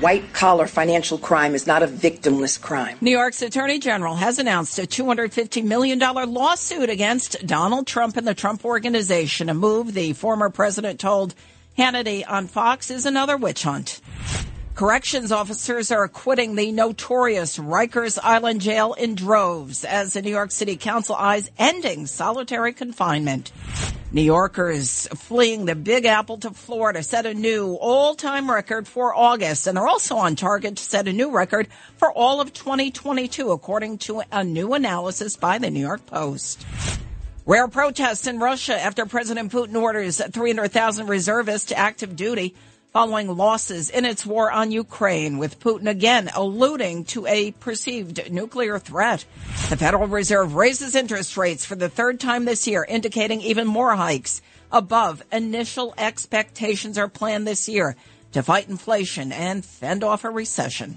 White collar financial crime is not a victimless crime. New York's Attorney General has announced a $250 million lawsuit against Donald Trump and the Trump Organization, a move the former president told Hannity on Fox is another witch hunt. Corrections officers are quitting the notorious Rikers Island jail in droves as the New York City Council eyes ending solitary confinement. New Yorkers fleeing the Big Apple to Florida set a new all-time record for August, and they're also on target to set a new record for all of 2022, according to a new analysis by the New York Post. Rare protests in Russia after President Putin orders 300,000 reservists to active duty following losses in its war on Ukraine, with Putin again alluding to a perceived nuclear threat. The Federal Reserve raises interest rates for the third time this year, indicating even more hikes above initial expectations are planned this year to fight inflation and fend off a recession.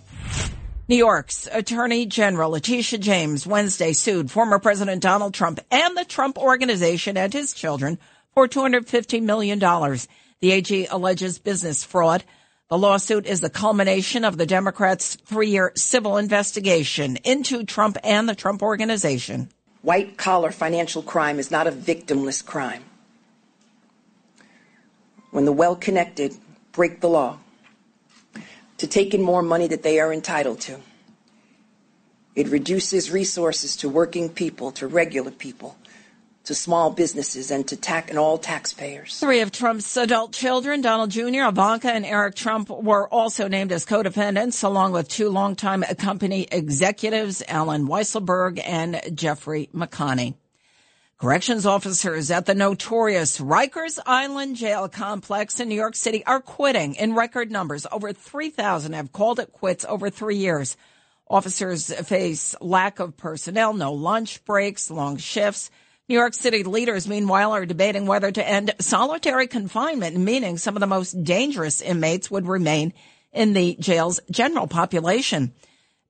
New York's Attorney General Letitia James Wednesday sued former President Donald Trump and the Trump Organization and his children for $250 million. The AG alleges business fraud. The lawsuit is the culmination of the Democrats' three-year civil investigation into Trump and the Trump Organization. White collar financial crime is not a victimless crime. When the well connected break the law to take in more money that they are entitled to, it reduces resources to working people, to regular people, to small businesses and to tax and all taxpayers. Three of Trump's adult children, Donald Jr., Ivanka, and Eric Trump, were also named as co-defendants, along with two longtime company executives, Allen Weisselberg and Jeffrey McConney. Corrections officers at the notorious Rikers Island jail complex in New York City are quitting in record numbers. Over 3,000 have called it quits over three years. Officers face lack of personnel, no lunch breaks, long shifts. New York City leaders, meanwhile, are debating whether to end solitary confinement, meaning some of the most dangerous inmates would remain in the jail's general population.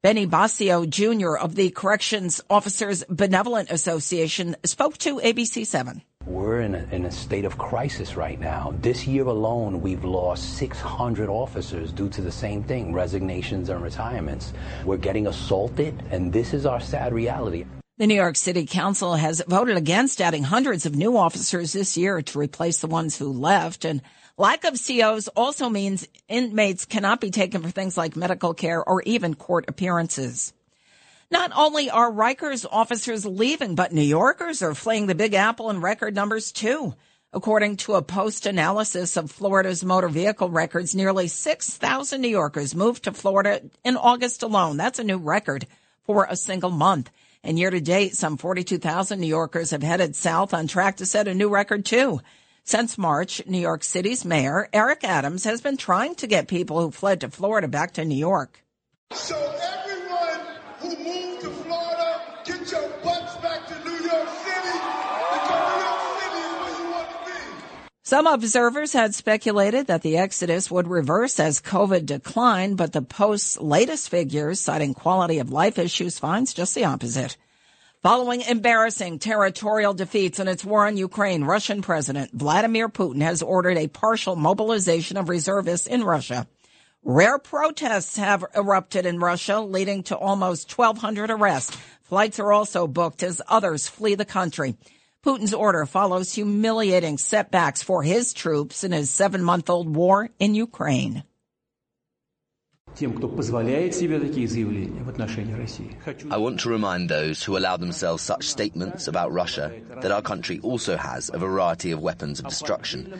Benny Boscio Jr. of the Corrections Officers Benevolent Association spoke to ABC 7. We're in a, in a state of crisis right now. This year alone, we've lost 600 officers due to the same thing resignations and retirements. We're getting assaulted, and this is our sad reality. The New York City Council has voted against adding hundreds of new officers this year to replace the ones who left. And lack of COs also means inmates cannot be taken for things like medical care or even court appearances. Not only are Rikers officers leaving, but New Yorkers are fleeing the Big Apple in record numbers too. According to a post analysis of Florida's motor vehicle records, nearly 6,000 New Yorkers moved to Florida in August alone. That's a new record for a single month. And year to date, some 42,000 New Yorkers have headed south on track to set a new record too. Since March, New York City's mayor, Eric Adams, has been trying to get people who fled to Florida back to New York. So everyone who moved to Some observers had speculated that the exodus would reverse as COVID declined, but the Post's latest figures, citing quality of life issues, finds just the opposite. Following embarrassing territorial defeats in its war on Ukraine, Russian President Vladimir Putin has ordered a partial mobilization of reservists in Russia. Rare protests have erupted in Russia, leading to almost 1,200 arrests. Flights are also booked as others flee the country. Putin's order follows humiliating setbacks for his troops in his seven month old war in Ukraine. тем, кто позволяет себе такие заявления в отношении России. I want to remind those who allow themselves such statements about Russia that our country also has a variety of weapons of destruction.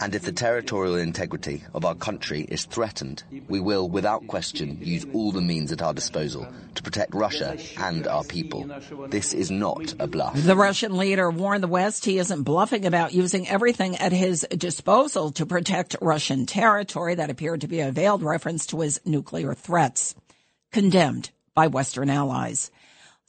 And if the territorial integrity of our country is threatened, we will, without question, use all the means at our disposal to protect Russia and our people. This is not a bluff. The Russian leader warned the West he isn't bluffing about using everything at his disposal to protect Russian territory. That appeared to be a veiled reference to his nuclear threats, condemned by Western allies.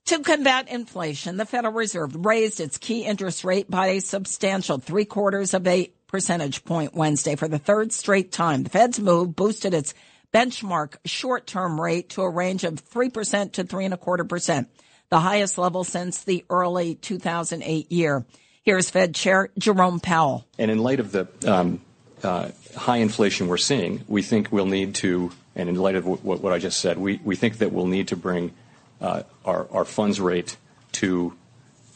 To combat inflation, the Federal Reserve raised its key interest rate by a substantial three quarters of a percentage point Wednesday for the third straight time. The Fed's move boosted its benchmark short term rate to a range of 3% to three and a quarter percent, the highest level since the early 2008 year. Here's Fed Chair Jerome Powell. And in light of the um, uh, high inflation we're seeing, we think we'll need to, and in light of what, I just said, we, think that we'll need to bring uh, our, our funds rate to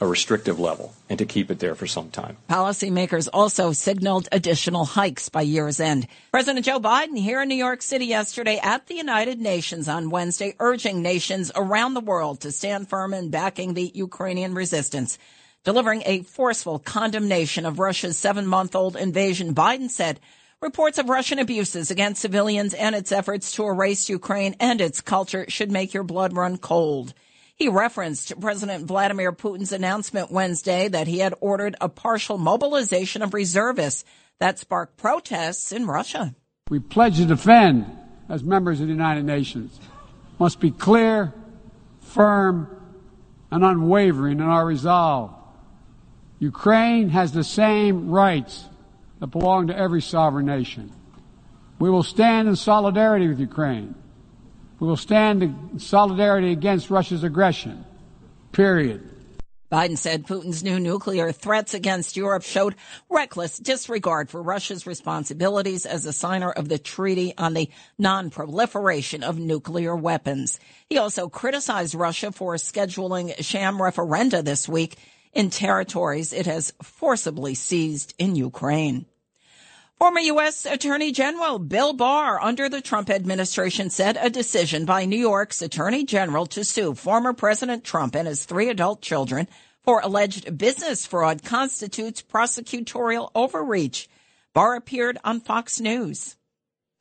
a restrictive level and to keep it there for some time. Policymakers also signaled additional hikes by year's end. President Joe Biden here in New York City yesterday at the United Nations on Wednesday, urging nations around the world to stand firm in backing the Ukrainian resistance. Delivering a forceful condemnation of Russia's seven month old invasion, Biden said reports of Russian abuses against civilians and its efforts to erase Ukraine and its culture should make your blood run cold. He referenced President Vladimir Putin's announcement Wednesday that he had ordered a partial mobilization of reservists that sparked protests in Russia. We pledge to defend as members of the United Nations. Must be clear, firm, and unwavering in our resolve. Ukraine has the same rights that belong to every sovereign nation. We will stand in solidarity with Ukraine. We will stand in solidarity against Russia's aggression. Period. Biden said Putin's new nuclear threats against Europe showed reckless disregard for Russia's responsibilities as a signer of the Treaty on the Non-Proliferation of Nuclear Weapons. He also criticized Russia for scheduling sham referenda this week in territories it has forcibly seized in Ukraine. Former U.S. Attorney General Bill Barr under the Trump administration said a decision by New York's Attorney General to sue former President Trump and his three adult children for alleged business fraud constitutes prosecutorial overreach. Barr appeared on Fox News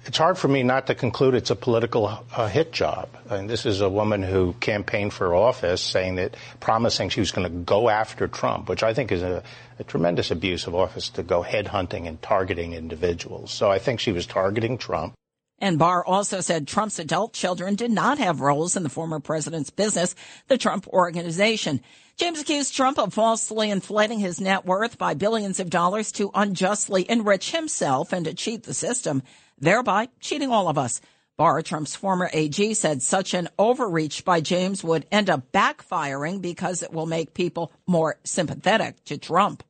it's hard for me not to conclude it's a political uh, hit job. And this is a woman who campaigned for office saying that, promising she was going to go after Trump, which I think is a, a tremendous abuse of office to go headhunting and targeting individuals. So I think she was targeting Trump. And Barr also said Trump's adult children did not have roles in the former president's business, the Trump Organization. James accused Trump of falsely inflating his net worth by billions of dollars to unjustly enrich himself and to cheat the system thereby cheating all of us. Barr, Trump's former AG, said such an overreach by James would end up backfiring because it will make people more sympathetic to Trump.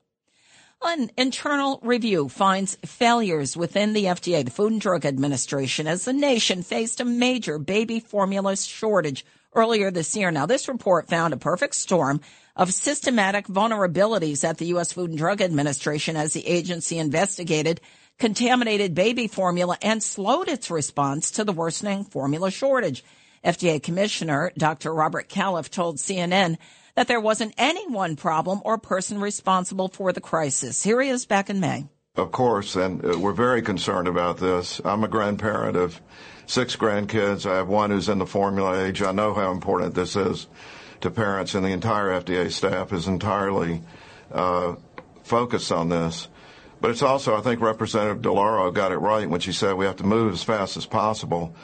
An internal review finds failures within the FDA, the Food and Drug Administration, as the nation faced a major baby formula shortage earlier this year. Now, this report found a perfect storm of systematic vulnerabilities at the U.S. Food and Drug Administration as the agency investigated contaminated baby formula and slowed its response to the worsening formula shortage. FDA Commissioner Dr. Robert Califf told CNN that there wasn't any one problem or person responsible for the crisis. Here he is back in May. Of course, and uh, we're very concerned about this. I'm a grandparent of six grandkids. I have one who's in the formula age. I know how important this is to parents, and the entire FDA staff is entirely uh, focused on this. But it's also, I think Representative DeLauro got it right when she said we have to move as fast as possible.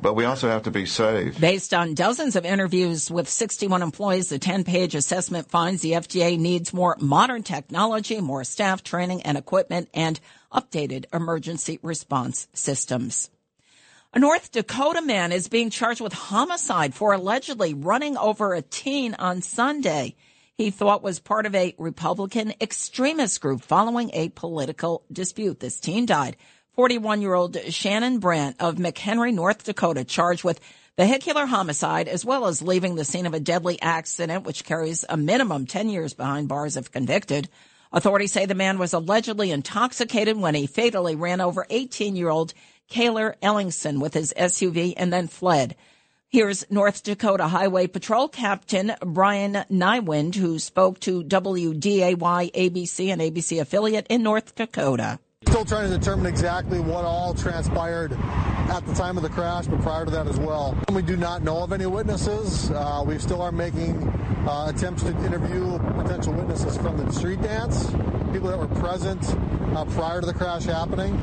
But we also have to be safe. Based on dozens of interviews with 61 employees, the 10 page assessment finds the FDA needs more modern technology, more staff training and equipment, and updated emergency response systems. A North Dakota man is being charged with homicide for allegedly running over a teen on Sunday he thought was part of a Republican extremist group following a political dispute. This teen died. 41 year old Shannon Brandt of McHenry, North Dakota, charged with vehicular homicide as well as leaving the scene of a deadly accident, which carries a minimum 10 years behind bars if convicted. Authorities say the man was allegedly intoxicated when he fatally ran over 18 year old Cayler Ellingson with his SUV and then fled. Here's North Dakota Highway Patrol Captain Brian Niewind, who spoke to WDAY ABC and ABC affiliate in North Dakota. Still trying to determine exactly what all transpired at the time of the crash, but prior to that as well. We do not know of any witnesses. Uh, we still are making uh, attempts to interview potential witnesses from the street dance, people that were present uh, prior to the crash happening.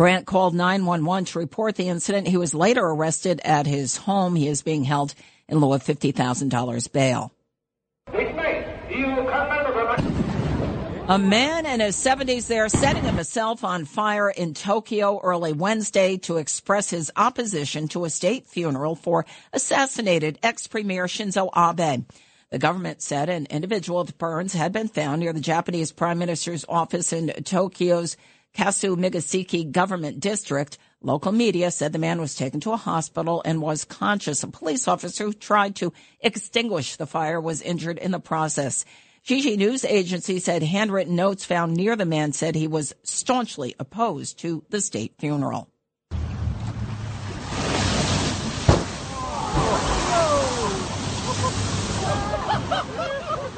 Brandt called 911 to report the incident. He was later arrested at his home. He is being held in lieu of $50,000 bail. A man in his 70s there setting himself on fire in Tokyo early Wednesday to express his opposition to a state funeral for assassinated ex-premier Shinzo Abe. The government said an individual with burns had been found near the Japanese prime minister's office in Tokyo's Kasumigaseki government district. Local media said the man was taken to a hospital and was conscious. A police officer who tried to extinguish the fire was injured in the process. Jiji News Agency said handwritten notes found near the man said he was staunchly opposed to the state funeral.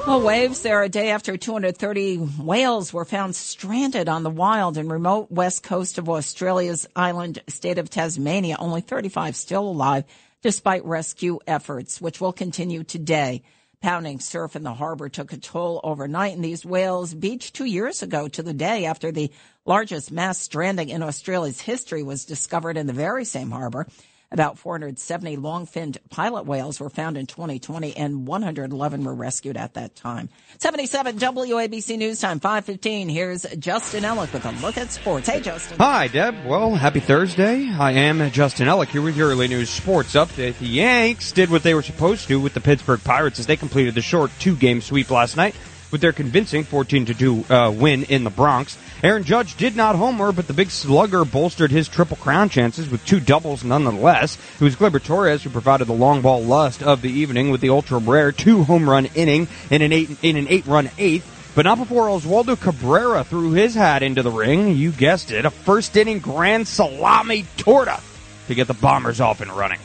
Well, waves there a day after 230 whales were found stranded on the wild and remote west coast of Australia's island state of Tasmania. Only 35 still alive despite rescue efforts, which will continue today. Pounding surf in the harbor took a toll overnight, and these whales beached two years ago to the day after the largest mass stranding in Australia's history was discovered in the very same harbor. About 470 long-finned pilot whales were found in 2020 and 111 were rescued at that time. 77 WABC News Time, 515. Here's Justin Ellick with a look at sports. Hey, Justin. Hi, Deb. Well, happy Thursday. I am Justin Ellick here with your early news sports update. The Yanks did what they were supposed to with the Pittsburgh Pirates as they completed the short two-game sweep last night with their convincing 14 2 uh, win in the Bronx. Aaron Judge did not homer, but the big slugger bolstered his triple crown chances with two doubles nonetheless. It was Gleyber Torres who provided the long ball lust of the evening with the ultra rare two home run inning in an eight in an eight run eighth. But not before Oswaldo Cabrera threw his hat into the ring. You guessed it, a first inning grand salami torta to get the Bombers off and running.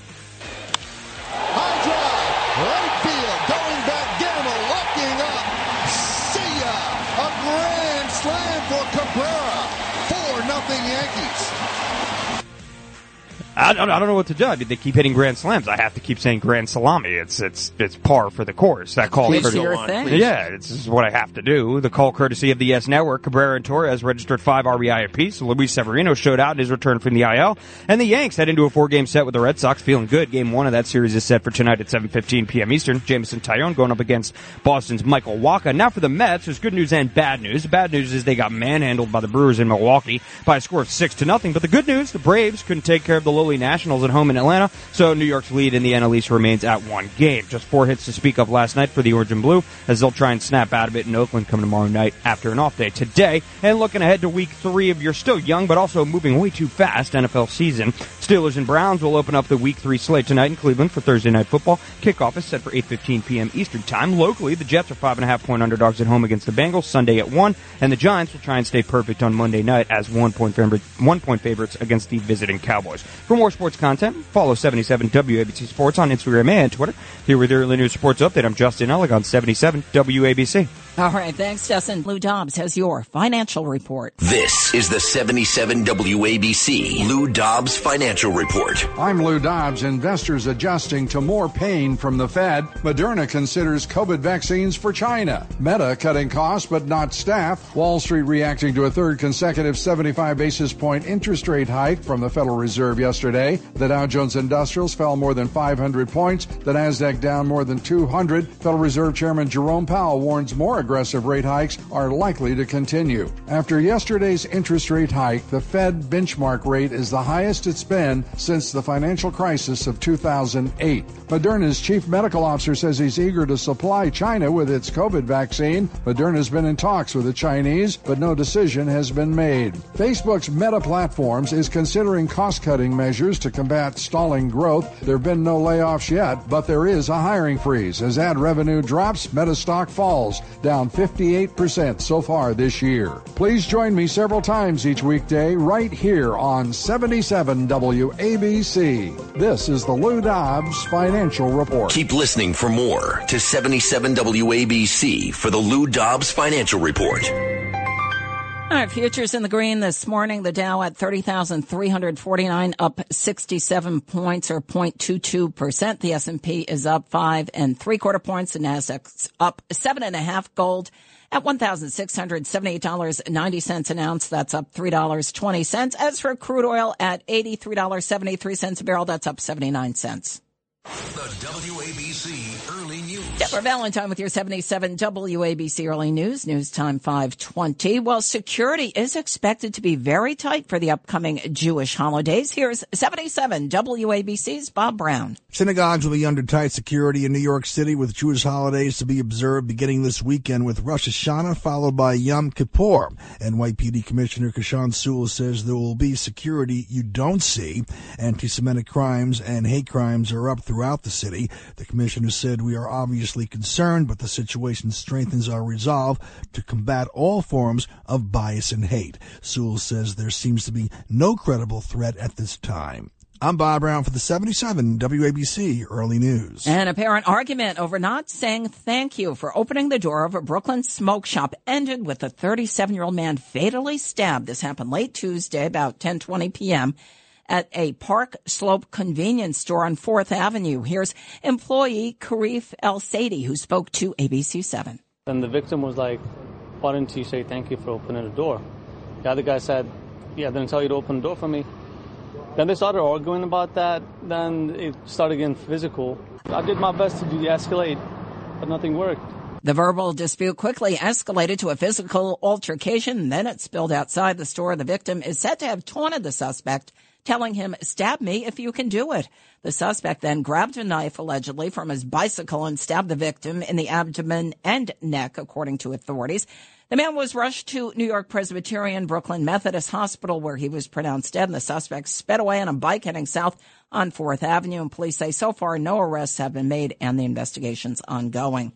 I don't, I don't know what to do. I mean, they keep hitting grand slams. I have to keep saying grand salami. It's it's it's par for the course. That call courtesy. Yeah, it's what I have to do. The call courtesy of the Yes Network. Cabrera and Torres registered five RBI apiece. Luis Severino showed out in his return from the IL, and the Yanks head into a four-game set with the Red Sox, feeling good. Game one of that series is set for tonight at 7:15 p.m. Eastern. Jameson Taillon going up against Boston's Michael Wacha. Now for the Mets, there's good news and bad news. The bad news is they got manhandled by the Brewers in Milwaukee by a score of six to nothing. But the good news, the Braves couldn't take care of the lowly Nationals at home in Atlanta, so New York's lead in the NL East remains at one game. Just four hits to speak of last night for the Orange and Blue, as they'll try and snap out of it in Oakland come tomorrow night after an off day today. And looking ahead to week three of your still young but also moving way too fast NFL season, Steelers and Browns will open up the week three slate tonight in Cleveland for Thursday night football. Kickoff is set for 8.15 p.m. Eastern time. Locally, the Jets are five and a half point underdogs at home against the Bengals Sunday at one, and the Giants will try and stay perfect on Monday night as one point one point favorites against the visiting Cowboys. For more sports content, follow 77 WABC Sports on Instagram and Twitter. Here with your linear news sports update, I'm Justin Ellick on 77 WABC. All right, thanks, Justin. Lou Dobbs has your financial report. This is the 77 WABC Lou Dobbs Financial Report. I'm Lou Dobbs. Investors adjusting to more pain from the Fed. Moderna considers COVID vaccines for China. Meta cutting costs but not staff. Wall Street reacting to a third consecutive 75 basis point interest rate hike from the Federal Reserve yesterday. The Dow Jones Industrials fell more than 500 points. The Nasdaq down more than 200. Federal Reserve Chairman Jerome Powell warns more aggressive rate hikes are likely to continue. After yesterday's interest rate hike, the Fed benchmark rate is the highest it's been since the financial crisis of 2008. Moderna's chief medical officer says he's eager to supply China with its COVID vaccine. Moderna's been in talks with the Chinese, but no decision has been made. Facebook's Meta Platforms is considering cost cutting measures to combat stalling growth. There have been no layoffs yet, but there is a hiring freeze. As ad revenue drops, Meta stock falls, down down 58% so far this year. Please join me several times each weekday right here on 77 WABC. This is the Lou Dobbs Financial Report. Keep listening for more to 77 WABC for the Lou Dobbs Financial Report. All right, futures in the green this morning. The Dow at 30,349 up 67 points or 0.22%. The S&P is up five and three quarter points. The Nasdaq's up seven and a half gold at $1,678.90 an ounce. That's up $3.20. As for crude oil at $83.73 a barrel, that's up 79 cents. The WABC early Early News. Deborah Valentine with your 77 WABC Early News, news time 520. Well, security is expected to be very tight for the upcoming Jewish holidays. Here's 77 WABC's Bob Brown. Synagogues will be under tight security in New York City with Jewish holidays to be observed beginning this weekend with Rosh Hashanah followed by Yom Kippur. And NYPD Commissioner Keechant Sewell says there will be security you don't see. Anti-Semitic crimes and hate crimes are up throughout the city. The commissioner said, We are obviously concerned, but the situation strengthens our resolve to combat all forms of bias and hate. Sewell says there seems to be no credible threat at this time. I'm Bob Brown for the 77 WABC Early News. An apparent argument over not saying thank you for opening the door of a Brooklyn smoke shop ended with a 37 year old man fatally stabbed. This happened late Tuesday, about 10:20 p.m at a Park Slope convenience store on 4th Avenue. Here's employee Karif El Sadie, who spoke to ABC7. And the victim was like, why didn't you say thank you for opening the door? The other guy said, yeah, I didn't tell you to open the door for me. Then they started arguing about that. Then it started getting physical. I did my best to de-escalate, but nothing worked. The verbal dispute quickly escalated to a physical altercation. Then it spilled outside the store. The victim is said to have taunted the suspect telling him, stab me if you can do it. The suspect then grabbed a knife allegedly from his bicycle and stabbed the victim in the abdomen and neck, according to authorities. The man was rushed to New York Presbyterian Brooklyn Methodist Hospital where he was pronounced dead and the suspect sped away on a bike heading south on 4th Avenue and police say so far no arrests have been made and the investigation's ongoing.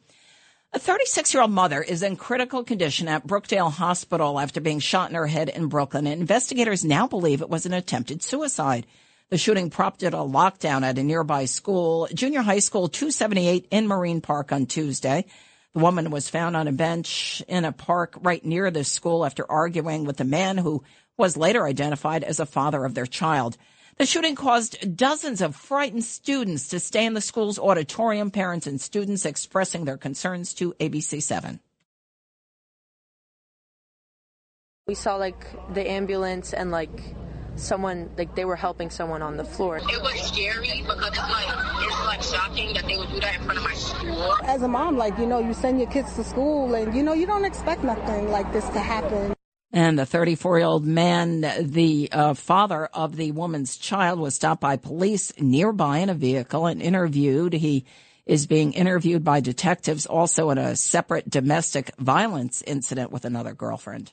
A 36 year old mother is in critical condition at Brookdale Hospital after being shot in her head in Brooklyn. And investigators now believe it was an attempted suicide. The shooting prompted a lockdown at a nearby school, junior high school 278 in Marine Park on Tuesday. The woman was found on a bench in a park right near the school after arguing with a man who was later identified as a father of their child. The shooting caused dozens of frightened students to stay in the school's auditorium, parents and students expressing their concerns to ABC7. We saw like the ambulance and like someone like they were helping someone on the floor. It was scary because it's like it's like shocking that they would do that in front of my school. As a mom, like you know, you send your kids to school and you know you don't expect nothing like this to happen. And the 34 year old man, the uh, father of the woman's child, was stopped by police nearby in a vehicle and interviewed. He is being interviewed by detectives also in a separate domestic violence incident with another girlfriend.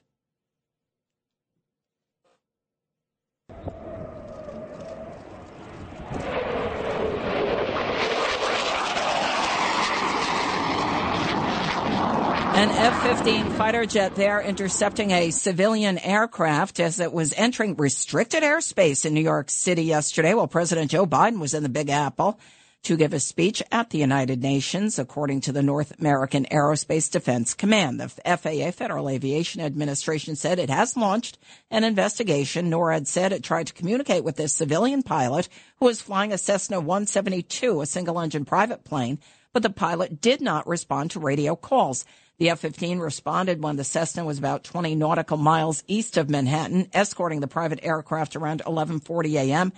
An F 15 fighter jet there intercepting a civilian aircraft as it was entering restricted airspace in New York City yesterday while President Joe Biden was in the Big Apple to give a speech at the United Nations, according to the North American Aerospace Defense Command. The FAA, Federal Aviation Administration, said it has launched an investigation. NORAD said it tried to communicate with this civilian pilot who was flying a Cessna 172, a single engine private plane, but the pilot did not respond to radio calls. The F-15 responded when the Cessna was about 20 nautical miles east of Manhattan, escorting the private aircraft around 11:40 a.m.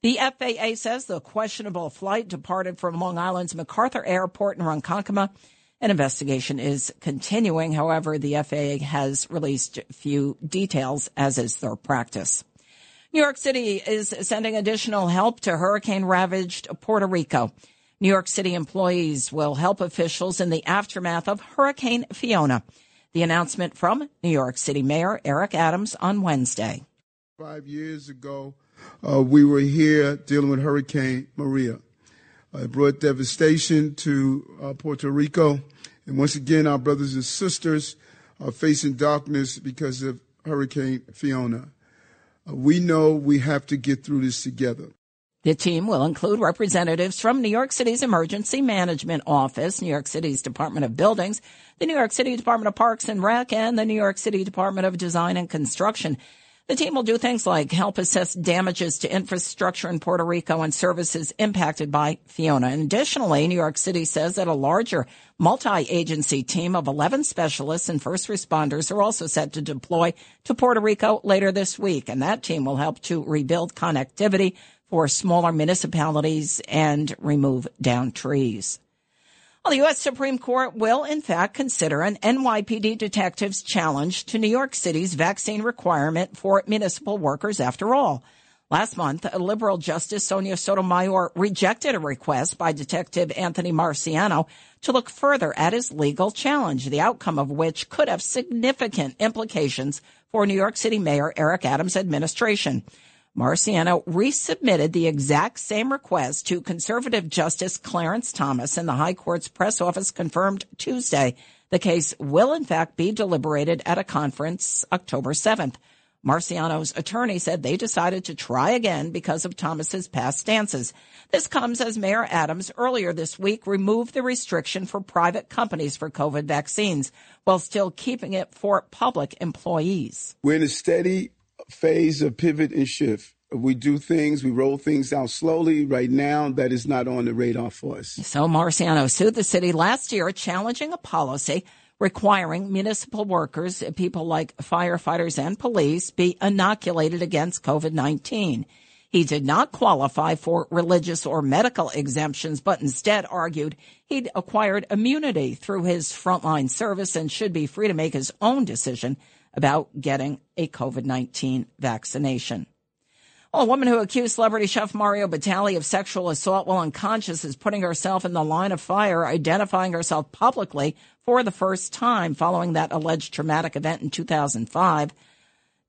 The FAA says the questionable flight departed from Long Island's MacArthur Airport in Ronkonkoma. An investigation is continuing. However, the FAA has released few details, as is their practice. New York City is sending additional help to hurricane ravaged Puerto Rico. New York City employees will help officials in the aftermath of Hurricane Fiona. The announcement from New York City Mayor Eric Adams on Wednesday. Five years ago, uh, we were here dealing with Hurricane Maria. Uh, it brought devastation to uh, Puerto Rico. And once again, our brothers and sisters are facing darkness because of Hurricane Fiona. Uh, we know we have to get through this together. The team will include representatives from New York City's Emergency Management Office, New York City's Department of Buildings, the New York City Department of Parks and Rec, and the New York City Department of Design and Construction. The team will do things like help assess damages to infrastructure in Puerto Rico and services impacted by Fiona. And additionally, New York City says that a larger multi-agency team of 11 specialists and first responders are also set to deploy to Puerto Rico later this week. And that team will help to rebuild connectivity for smaller municipalities and remove down trees. Well, the U.S. Supreme Court will, in fact, consider an NYPD detective's challenge to New York City's vaccine requirement for municipal workers after all. Last month, a liberal Justice Sonia Sotomayor rejected a request by Detective Anthony Marciano to look further at his legal challenge, the outcome of which could have significant implications for New York City Mayor Eric Adams' administration. Marciano resubmitted the exact same request to conservative Justice Clarence Thomas, and the High Court's press office confirmed Tuesday the case will in fact be deliberated at a conference October 7th. Marciano's attorney said they decided to try again because of Thomas's past stances. This comes as Mayor Adams earlier this week removed the restriction for private companies for COVID vaccines while still keeping it for public employees. We're in a steady phase of pivot and shift. We do things, we roll things out slowly. Right now, that is not on the radar for us. So Marciano sued the city last year, challenging a policy requiring municipal workers, people like firefighters and police, be inoculated against COVID-19. He did not qualify for religious or medical exemptions, but instead argued he'd acquired immunity through his frontline service and should be free to make his own decision about getting a COVID-19 vaccination. Well, a woman who accused celebrity chef Mario Batali of sexual assault while unconscious is putting herself in the line of fire, identifying herself publicly for the first time following that alleged traumatic event in 2005.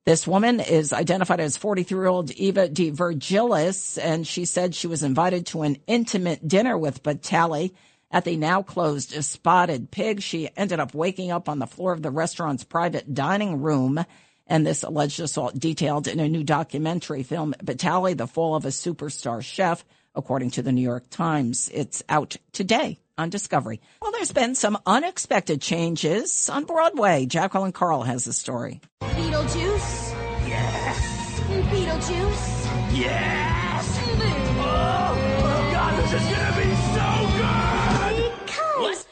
This woman is identified as 43 year old Eva de Virgilis, and she said she was invited to an intimate dinner with Batali at the now closed Spotted Pig. She ended up waking up on the floor of the restaurant's private dining room. And this alleged assault detailed in a new documentary film, Batali, The Fall of a Superstar Chef, according to the New York Times. It's out today on Discovery. Well, there's been some unexpected changes on Broadway. Jacqueline Carl has the story. Beetlejuice? Yes! Beetlejuice? Yes! Oh, oh God, this is gonna be so good!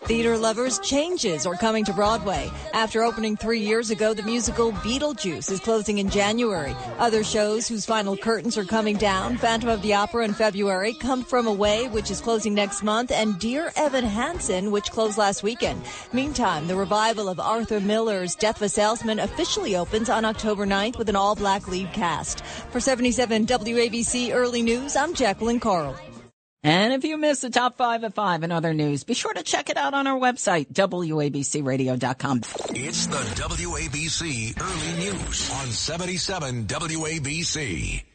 Theater lovers, changes are coming to Broadway. After opening three years ago, the musical Beetlejuice is closing in January. Other shows whose final curtains are coming down, Phantom of the Opera in February, Come From Away, which is closing next month, and Dear Evan Hansen, which closed last weekend. Meantime, the revival of Arthur Miller's Death of a Salesman officially opens on October 9th with an all-black lead cast. For 77 WABC Early News, I'm Jacqueline Carl. And if you missed the top five at five and other news, be sure to check it out on our website, WABCRadio.com. It's the WABC Early News on 77 WABC.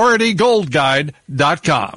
PriorityGoldGuide.com.